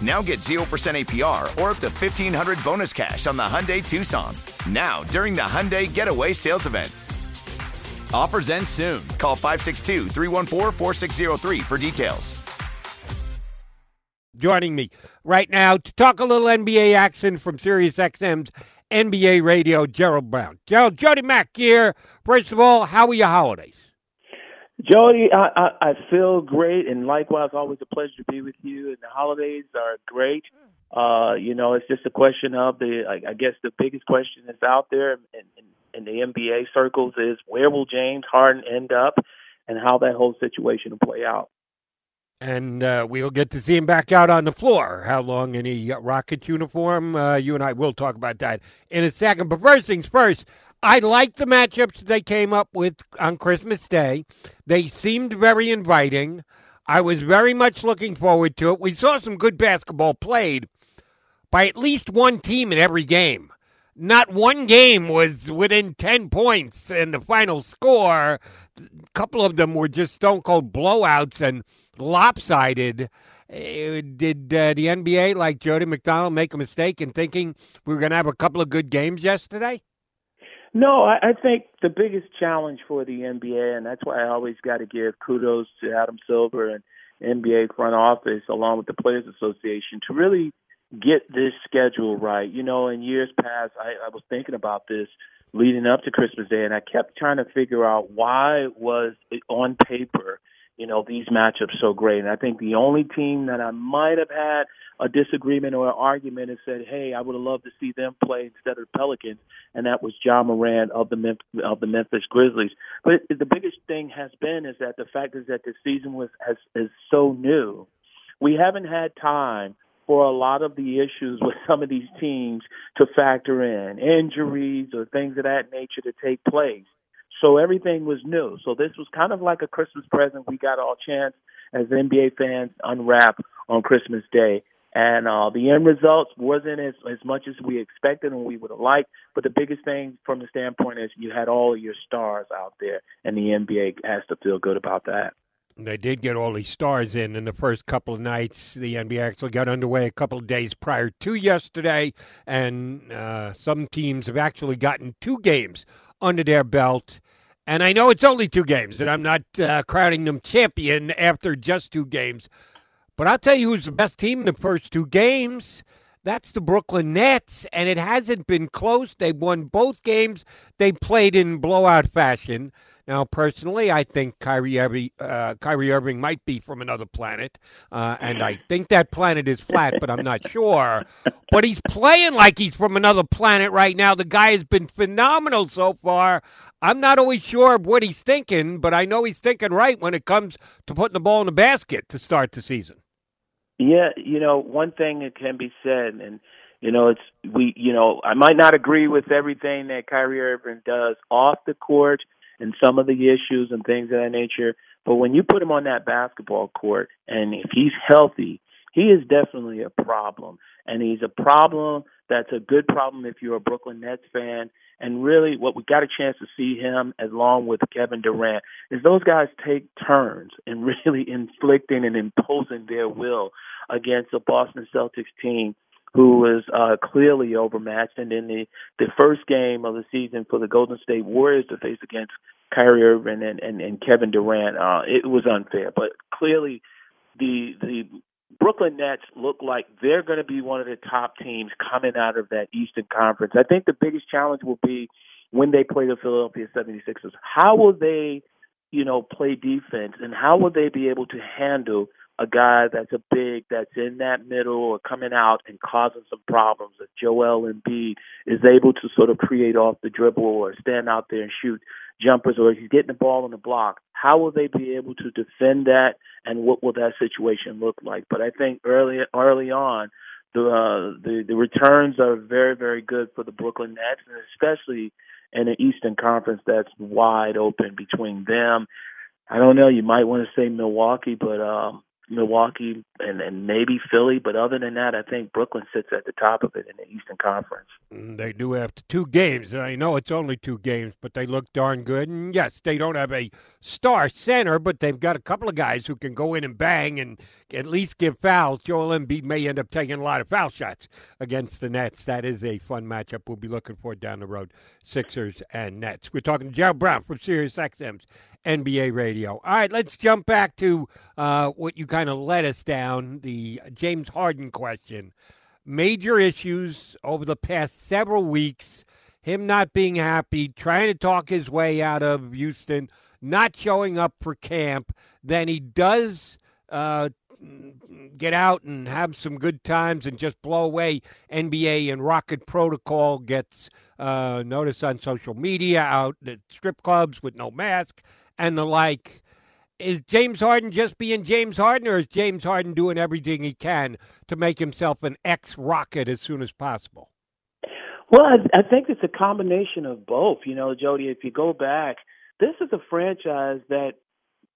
Now get 0% APR or up to 1500 bonus cash on the Hyundai Tucson. Now, during the Hyundai Getaway Sales Event. Offers end soon. Call 562 314 4603 for details. Joining me right now to talk a little NBA action from SiriusXM's NBA Radio, Gerald Brown. Gerald, Jody Mac here. First of all, how were your holidays? Jody, I, I, I feel great, and likewise, always a pleasure to be with you. And the holidays are great. Uh, you know, it's just a question of the. I, I guess the biggest question that's out there in, in, in the NBA circles is where will James Harden end up, and how that whole situation will play out. And uh, we'll get to see him back out on the floor. How long in a Rockets uniform? Uh, you and I will talk about that in a second. But first things first, I like the matchups they came up with on Christmas Day. They seemed very inviting. I was very much looking forward to it. We saw some good basketball played by at least one team in every game. Not one game was within 10 points in the final score. A couple of them were just stone cold blowouts and lopsided. Uh, Did uh, the NBA, like Jody McDonald, make a mistake in thinking we were going to have a couple of good games yesterday? No, I, I think the biggest challenge for the NBA, and that's why I always got to give kudos to Adam Silver and NBA front office, along with the Players Association, to really get this schedule right. You know, in years past, I, I was thinking about this leading up to Christmas Day, and I kept trying to figure out why was it on paper, you know, these matchups so great. And I think the only team that I might have had a disagreement or an argument and said, "Hey, I would have loved to see them play instead of the Pelicans," and that was Ja Morant of the Mem- of the Memphis Grizzlies. But the biggest thing has been is that the fact is that the season was has is so new. We haven't had time for a lot of the issues with some of these teams to factor in injuries or things of that nature to take place. So everything was new. So this was kind of like a Christmas present we got all chance as NBA fans unwrap on Christmas Day. And uh, the end results wasn't as, as much as we expected and we would have liked. But the biggest thing from the standpoint is you had all of your stars out there, and the NBA has to feel good about that. They did get all these stars in in the first couple of nights. The NBA actually got underway a couple of days prior to yesterday, and uh, some teams have actually gotten two games under their belt. And I know it's only two games, and I'm not uh, crowning them champion after just two games. But I'll tell you who's the best team in the first two games. That's the Brooklyn Nets, and it hasn't been close. They've won both games they played in blowout fashion. Now, personally, I think Kyrie Irving, uh, Kyrie Irving might be from another planet, uh, and I think that planet is flat, but I'm not sure. But he's playing like he's from another planet right now. The guy has been phenomenal so far. I'm not always sure of what he's thinking, but I know he's thinking right when it comes to putting the ball in the basket to start the season. Yeah, you know, one thing that can be said, and you know, it's we, you know, I might not agree with everything that Kyrie Irving does off the court and some of the issues and things of that nature, but when you put him on that basketball court, and if he's healthy, he is definitely a problem, and he's a problem That's a good problem if you're a Brooklyn Nets fan. And really, what we got a chance to see him along with Kevin Durant is those guys take turns in really inflicting and imposing their will against the Boston Celtics team who was uh, clearly overmatched. And in the the first game of the season for the Golden State Warriors to face against Kyrie Irving and and, and Kevin Durant, uh, it was unfair. But clearly, the the Brooklyn Nets look like they're going to be one of the top teams coming out of that Eastern Conference. I think the biggest challenge will be when they play the Philadelphia 76ers. How will they, you know, play defense and how will they be able to handle a guy that's a big that's in that middle or coming out and causing some problems. If Joel Embiid is able to sort of create off the dribble or stand out there and shoot jumpers or he's getting the ball on the block, how will they be able to defend that and what will that situation look like? But I think early early on the uh, the the returns are very very good for the Brooklyn Nets and especially in the Eastern Conference that's wide open between them. I don't know, you might want to say Milwaukee, but um Milwaukee and, and maybe Philly, but other than that, I think Brooklyn sits at the top of it in the Eastern Conference. Mm, they do have two games, and I know it's only two games, but they look darn good. And yes, they don't have a star center, but they've got a couple of guys who can go in and bang and at least give fouls. Joel Embiid may end up taking a lot of foul shots against the Nets. That is a fun matchup we'll be looking for down the road. Sixers and Nets. We're talking to Gerald Brown from Sirius XM's NBA radio. All right, let's jump back to uh, what you kind of led us down the James Harden question. Major issues over the past several weeks. Him not being happy, trying to talk his way out of Houston, not showing up for camp. Then he does uh, get out and have some good times and just blow away NBA and Rocket Protocol gets uh, notice on social media out at strip clubs with no mask and the like. Is James Harden just being James Harden, or is James Harden doing everything he can to make himself an ex Rocket as soon as possible? Well, I, I think it's a combination of both. You know, Jody, if you go back, this is a franchise that,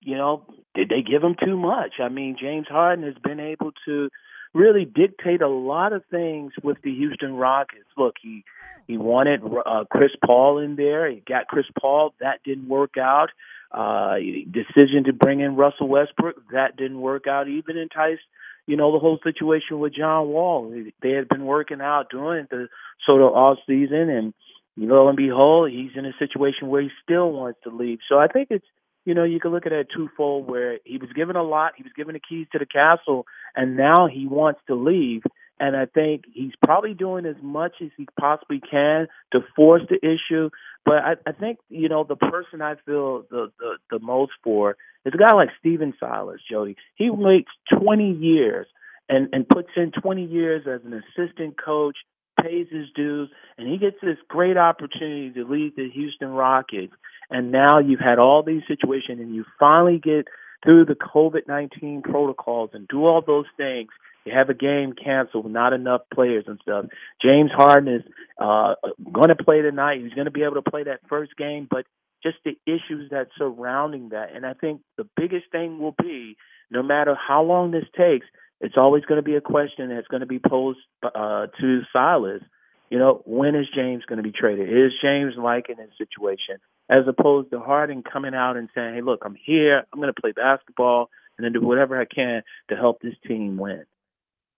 you know, did they give him too much? I mean, James Harden has been able to really dictate a lot of things with the Houston Rockets. Look, he he wanted uh, Chris Paul in there. He got Chris Paul. That didn't work out. Uh, decision to bring in Russell Westbrook that didn't work out. Even enticed, you know, the whole situation with John Wall. They had been working out during the sort of off season, and lo and behold, he's in a situation where he still wants to leave. So I think it's you know, you can look at it twofold where he was given a lot, he was given the keys to the castle, and now he wants to leave. And I think he's probably doing as much as he possibly can to force the issue. But I, I think, you know, the person I feel the, the, the most for is a guy like Stephen Silas, Jody. He waits 20 years and, and puts in 20 years as an assistant coach, pays his dues, and he gets this great opportunity to lead the Houston Rockets. And now you've had all these situations, and you finally get through the COVID 19 protocols and do all those things you have a game canceled, not enough players and stuff. James Harden is uh, going to play tonight. He's going to be able to play that first game, but just the issues that surrounding that. And I think the biggest thing will be, no matter how long this takes, it's always going to be a question that's going to be posed uh, to Silas. You know, when is James going to be traded? Is James liking his situation? As opposed to Harden coming out and saying, hey, look, I'm here. I'm going to play basketball and then do whatever I can to help this team win.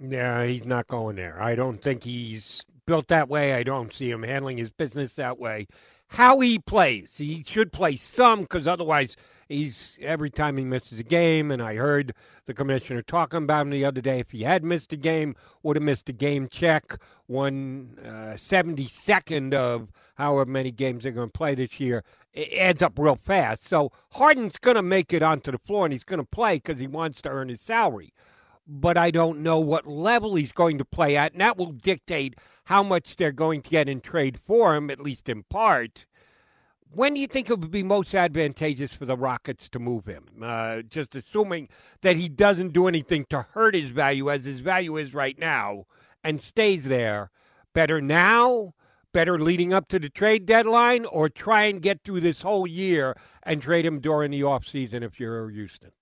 Yeah, he's not going there. I don't think he's built that way. I don't see him handling his business that way. How he plays, he should play some because otherwise, he's every time he misses a game. And I heard the commissioner talking about him the other day. If he had missed a game, would have missed a game check, one uh, seventy second of however many games they're going to play this year. It adds up real fast. So Harden's going to make it onto the floor and he's going to play because he wants to earn his salary but I don't know what level he's going to play at, and that will dictate how much they're going to get in trade for him, at least in part. When do you think it would be most advantageous for the Rockets to move him? Uh, just assuming that he doesn't do anything to hurt his value as his value is right now and stays there. Better now, better leading up to the trade deadline, or try and get through this whole year and trade him during the offseason if you're Houston?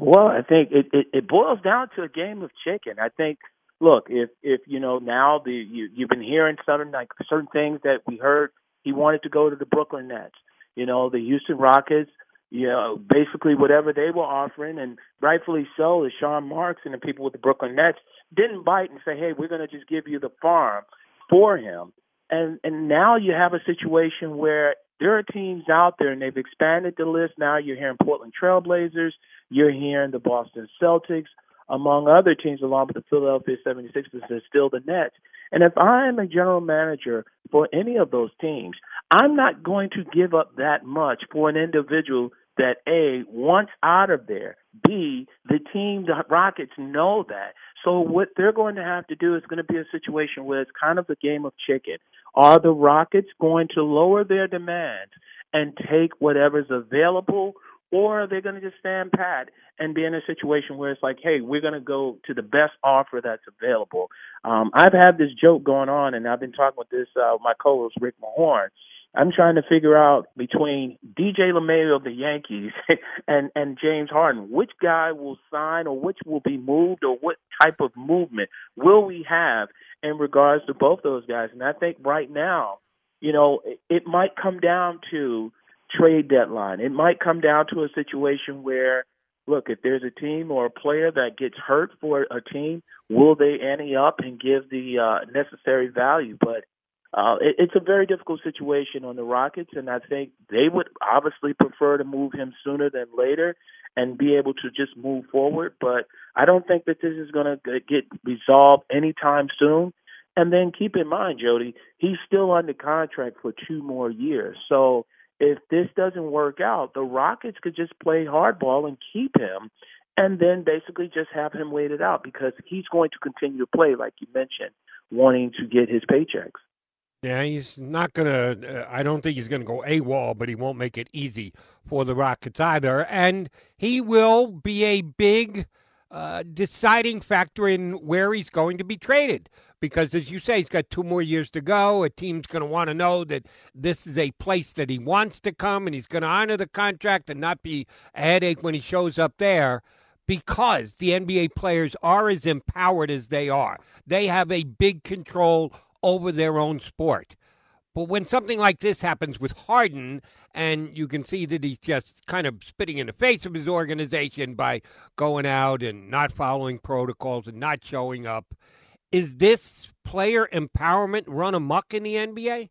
Well, I think it, it, it boils down to a game of chicken. I think look, if if you know now the you you've been hearing certain like certain things that we heard he wanted to go to the Brooklyn Nets. You know, the Houston Rockets, you know, basically whatever they were offering, and rightfully so, the Sean Marks and the people with the Brooklyn Nets didn't bite and say, "Hey, we're going to just give you the farm for him." And and now you have a situation where there are teams out there, and they've expanded the list. Now you're hearing Portland Trailblazers, you're hearing the Boston Celtics, among other teams, along with the Philadelphia 76ers and still the Nets. And if I am a general manager for any of those teams, I'm not going to give up that much for an individual that A wants out of there. B, the team, the Rockets know that. So what they're going to have to do is going to be a situation where it's kind of a game of chicken. Are the Rockets going to lower their demands and take whatever's available, or are they going to just stand pat and be in a situation where it's like, hey, we're going to go to the best offer that's available? Um, I've had this joke going on, and I've been talking with this uh, my co-host Rick Mahorn. I'm trying to figure out between DJ LeMahieu of the Yankees and and James Harden, which guy will sign or which will be moved or what type of movement will we have in regards to both those guys? And I think right now, you know, it, it might come down to trade deadline. It might come down to a situation where, look, if there's a team or a player that gets hurt for a team, will they ante up and give the uh, necessary value? But uh, it, it's a very difficult situation on the Rockets, and I think they would obviously prefer to move him sooner than later and be able to just move forward. But I don't think that this is going to get resolved anytime soon. And then keep in mind, Jody, he's still under contract for two more years. So if this doesn't work out, the Rockets could just play hardball and keep him and then basically just have him wait it out because he's going to continue to play, like you mentioned, wanting to get his paychecks. Yeah, he's not going to, uh, I don't think he's going to go AWOL, but he won't make it easy for the Rockets either. And he will be a big uh, deciding factor in where he's going to be traded because, as you say, he's got two more years to go. A team's going to want to know that this is a place that he wants to come, and he's going to honor the contract and not be a headache when he shows up there. Because the NBA players are as empowered as they are, they have a big control over their own sport. But when something like this happens with Harden, and you can see that he's just kind of spitting in the face of his organization by going out and not following protocols and not showing up, is this player empowerment run amok in the NBA?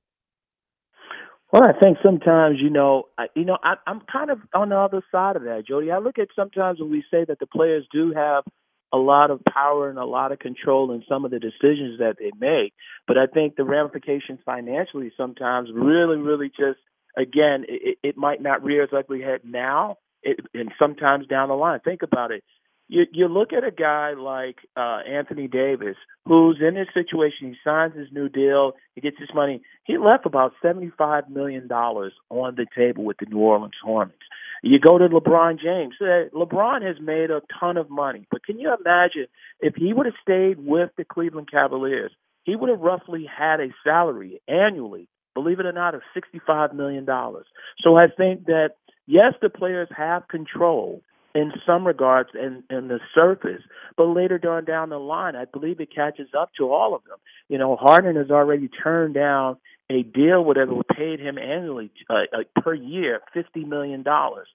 Well, I think sometimes, you know, I, you know, I, I'm kind of on the other side of that, Jody. I look at sometimes when we say that the players do have a lot of power and a lot of control in some of the decisions that they make, but I think the ramifications financially sometimes really, really just, again, it, it might not rear its ugly head now, it, and sometimes down the line. Think about it you you look at a guy like uh Anthony Davis, who's in this situation, he signs his new deal, he gets his money. He left about seventy five million dollars on the table with the New Orleans Hornets. You go to LeBron James. Uh, LeBron has made a ton of money, but can you imagine if he would have stayed with the Cleveland Cavaliers? He would have roughly had a salary annually, believe it or not, of sixty-five million dollars. So I think that yes, the players have control, in some regards in, in the surface, but later down down the line, I believe it catches up to all of them. You know, Harden has already turned down a deal, whatever paid him annually uh, uh, per year, fifty million dollars.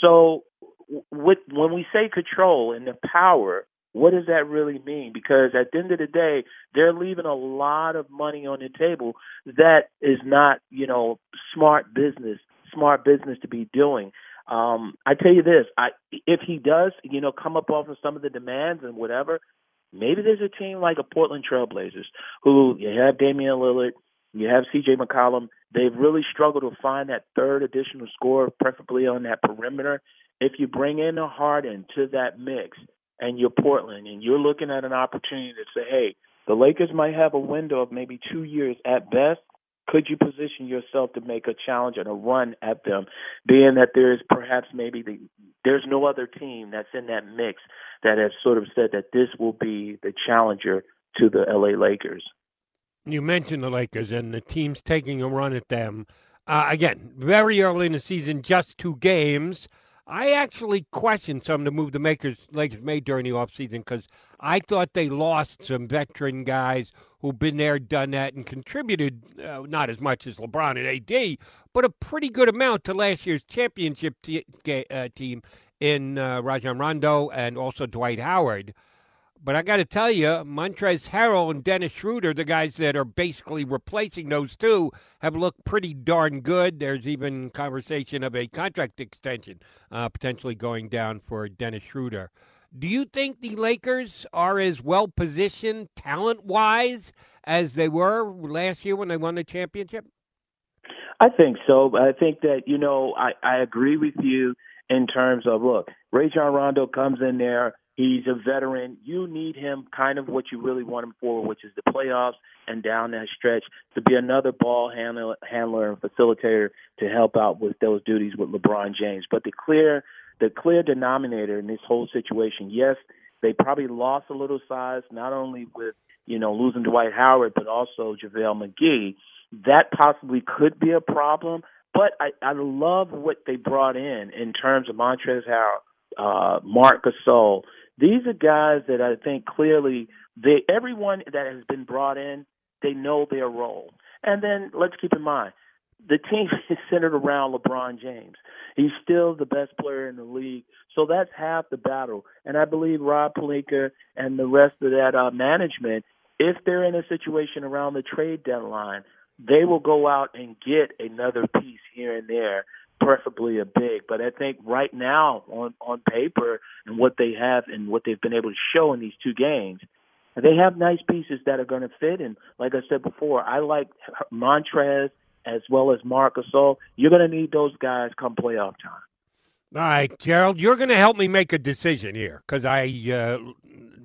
So, with, when we say control and the power, what does that really mean? Because at the end of the day, they're leaving a lot of money on the table that is not, you know, smart business, smart business to be doing. Um, I tell you this, I if he does, you know, come up off of some of the demands and whatever, maybe there's a team like a Portland Trailblazers who you have Damian Lillard, you have CJ McCollum. They've really struggled to find that third additional score, preferably on that perimeter. If you bring in a Harden to that mix and you're Portland and you're looking at an opportunity to say, hey, the Lakers might have a window of maybe two years at best could you position yourself to make a challenge and a run at them, being that there is perhaps maybe the there's no other team that's in that mix that has sort of said that this will be the challenger to the LA Lakers. You mentioned the Lakers and the teams taking a run at them. Uh, again, very early in the season, just two games. I actually questioned some of the move the makers Lakers made during the offseason because I thought they lost some veteran guys who've been there, done that, and contributed uh, not as much as LeBron and AD, but a pretty good amount to last year's championship uh, team in uh, Rajon Rondo and also Dwight Howard. But I got to tell you, Montrezl Harrell and Dennis Schroeder, the guys that are basically replacing those two, have looked pretty darn good. There's even conversation of a contract extension uh, potentially going down for Dennis Schroeder. Do you think the Lakers are as well positioned talent wise as they were last year when they won the championship? I think so. I think that, you know, I, I agree with you in terms of look, Rajon Rondo comes in there He's a veteran. You need him kind of what you really want him for, which is the playoffs and down that stretch to be another ball handler, handler and facilitator to help out with those duties with LeBron James. But the clear the clear denominator in this whole situation, yes, they probably lost a little size, not only with you know losing Dwight Howard, but also JaVale McGee. That possibly could be a problem. But I, I love what they brought in in terms of Montrezl Harrell, uh, Marc Gasol, these are guys that I think clearly they everyone that has been brought in, they know their role. And then let's keep in mind, the team is centered around LeBron James. He's still the best player in the league, so that's half the battle. And I believe Rob Pelinka and the rest of that uh, management, if they're in a situation around the trade deadline, they will go out and get another piece here and there preferably a big. But I think right now, on on paper and what they have and what they've been able to show in these two games, they have nice pieces that are going to fit. And like I said before, I like Montrez as well as Marcus. Gasol. You're going to need those guys come playoff time. All right, Gerald, you're going to help me make a decision here because I uh,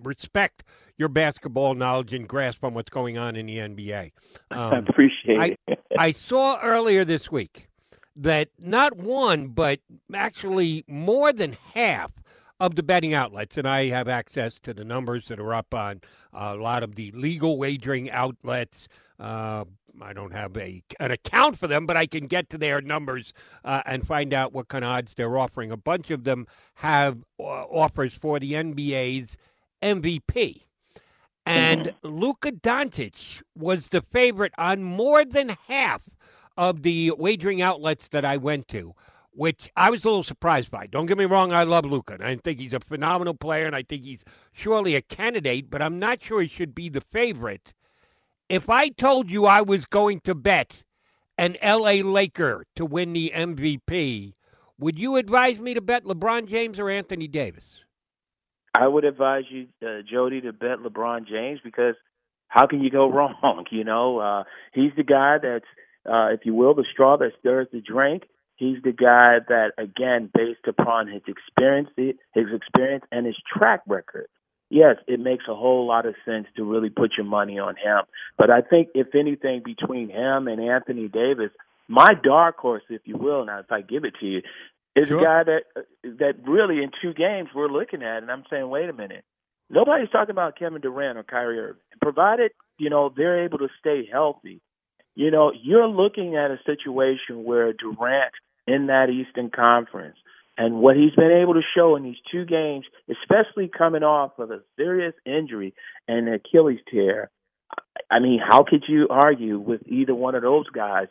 respect your basketball knowledge and grasp on what's going on in the NBA. Um, I appreciate I, it. I saw earlier this week that not one, but actually more than half of the betting outlets, and I have access to the numbers that are up on a lot of the legal wagering outlets. Uh, I don't have a an account for them, but I can get to their numbers uh, and find out what kind of odds they're offering. A bunch of them have uh, offers for the NBA's MVP. And Luka Doncic was the favorite on more than half of the wagering outlets that I went to, which I was a little surprised by. Don't get me wrong, I love Luka. I think he's a phenomenal player, and I think he's surely a candidate, but I'm not sure he should be the favorite. If I told you I was going to bet an LA Laker to win the MVP, would you advise me to bet LeBron James or Anthony Davis? I would advise you, uh, Jody, to bet LeBron James because how can you go wrong? You know, uh, he's the guy that's uh, if you will, the straw that stirs the drink. He's the guy that, again, based upon his experience, his experience and his track record, yes, it makes a whole lot of sense to really put your money on him. But I think, if anything, between him and Anthony Davis, my dark horse, if you will, now if I give it to you, is sure. a guy that that really in two games we're looking at, and I'm saying, wait a minute, nobody's talking about Kevin Durant or Kyrie Irving, provided you know they're able to stay healthy you know, you're looking at a situation where Durant in that Eastern Conference and what he's been able to show in these two games, especially coming off of a serious injury and Achilles tear. I mean, how could you argue with either one of those guys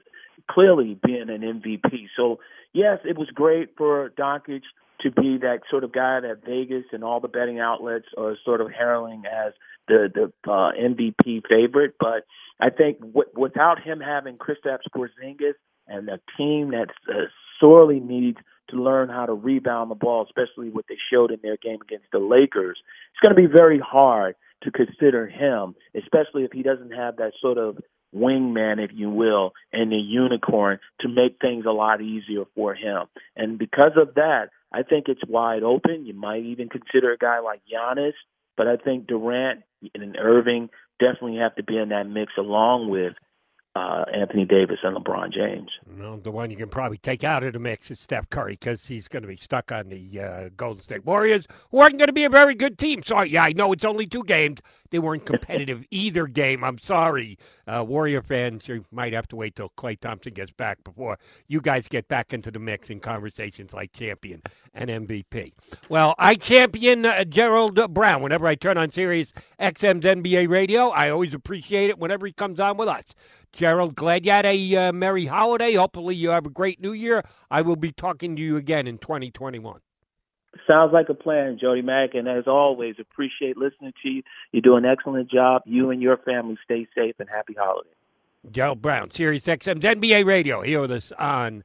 clearly being an MVP? So, yes, it was great for Doncic to be that sort of guy that Vegas and all the betting outlets are sort of heralding as the the uh, MVP favorite, but I think w- without him having Kristaps Porzingis and a team that uh, sorely needs to learn how to rebound the ball, especially what they showed in their game against the Lakers, it's going to be very hard to consider him, especially if he doesn't have that sort of wingman, if you will, and the unicorn to make things a lot easier for him. And because of that, I think it's wide open. You might even consider a guy like Giannis, but I think Durant and Irving definitely have to be in that mix along with uh, Anthony Davis and LeBron James. Well, the one you can probably take out of the mix is Steph Curry because he's going to be stuck on the uh, Golden State Warriors, who aren't going to be a very good team. So, yeah, I know it's only two games. They weren't competitive either game. I'm sorry, uh, Warrior fans. You might have to wait till Klay Thompson gets back before you guys get back into the mix in conversations like champion and MVP. Well, I champion uh, Gerald Brown whenever I turn on Sirius XM's NBA radio. I always appreciate it whenever he comes on with us. Gerald, glad you had a uh, merry holiday. Hopefully, you have a great new year. I will be talking to you again in 2021. Sounds like a plan, Jody Mac. And as always, appreciate listening to you. You do an excellent job. You and your family stay safe and happy holidays. Gerald Brown, Sirius XM's NBA radio, here with us on